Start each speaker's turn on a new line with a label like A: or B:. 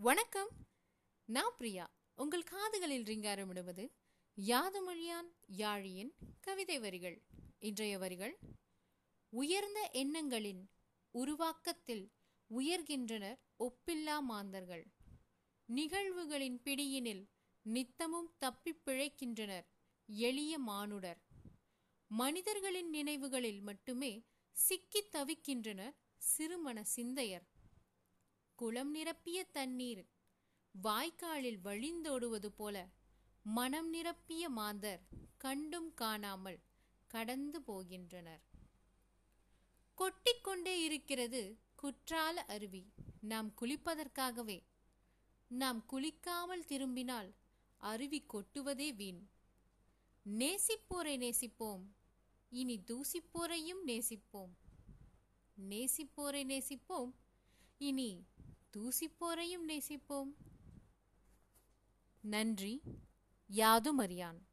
A: வணக்கம். நான் பிரியா. உங்கள் காதுகளில் ரிங்காரமிடுவது யாதுமொழியான் யாழியின் கவிதை வரிகள். இன்றைய வரிகள் உயர்ந்த எண்ணங்களின் உருவாக்கத்தில் உயர்கின்றனர் ஒப்பில்லா மாந்தர்கள். நிகழ்வுகளின் பிடியினில் நித்தமும் தப்பிப் பிழைக்கின்றனர் எளிய மானுடர். மனிதர்களின் நினைவுகளில் மட்டுமே சிக்கித் தவிக்கின்றனர் சிறுமண சிந்தையர். குளம் நிரப்பிய தண்ணீர். வாய்க்காலில் வழிந்தோடுவது போல மனம் நிரப்பிய மாந்தர் கண்டும் காணாமல் கடந்து போகின்றனர். கொட்டிக்கொண்டே இருக்கிறது குற்றால அருவி. நாம் குளிப்பதற்காகவே. நாம் குளிக்காமல் திரும்பினால் அருவி கொட்டுவதே வீண். நேசிப்போரை நேசிப்போம். இனி தூசிப்போரையும் நேசிப்போம். நேசிப்போரை நேசிப்போம். இனி தூசிப்போரையும் நேசிப்போம். நன்றி யாதும் அறியான்.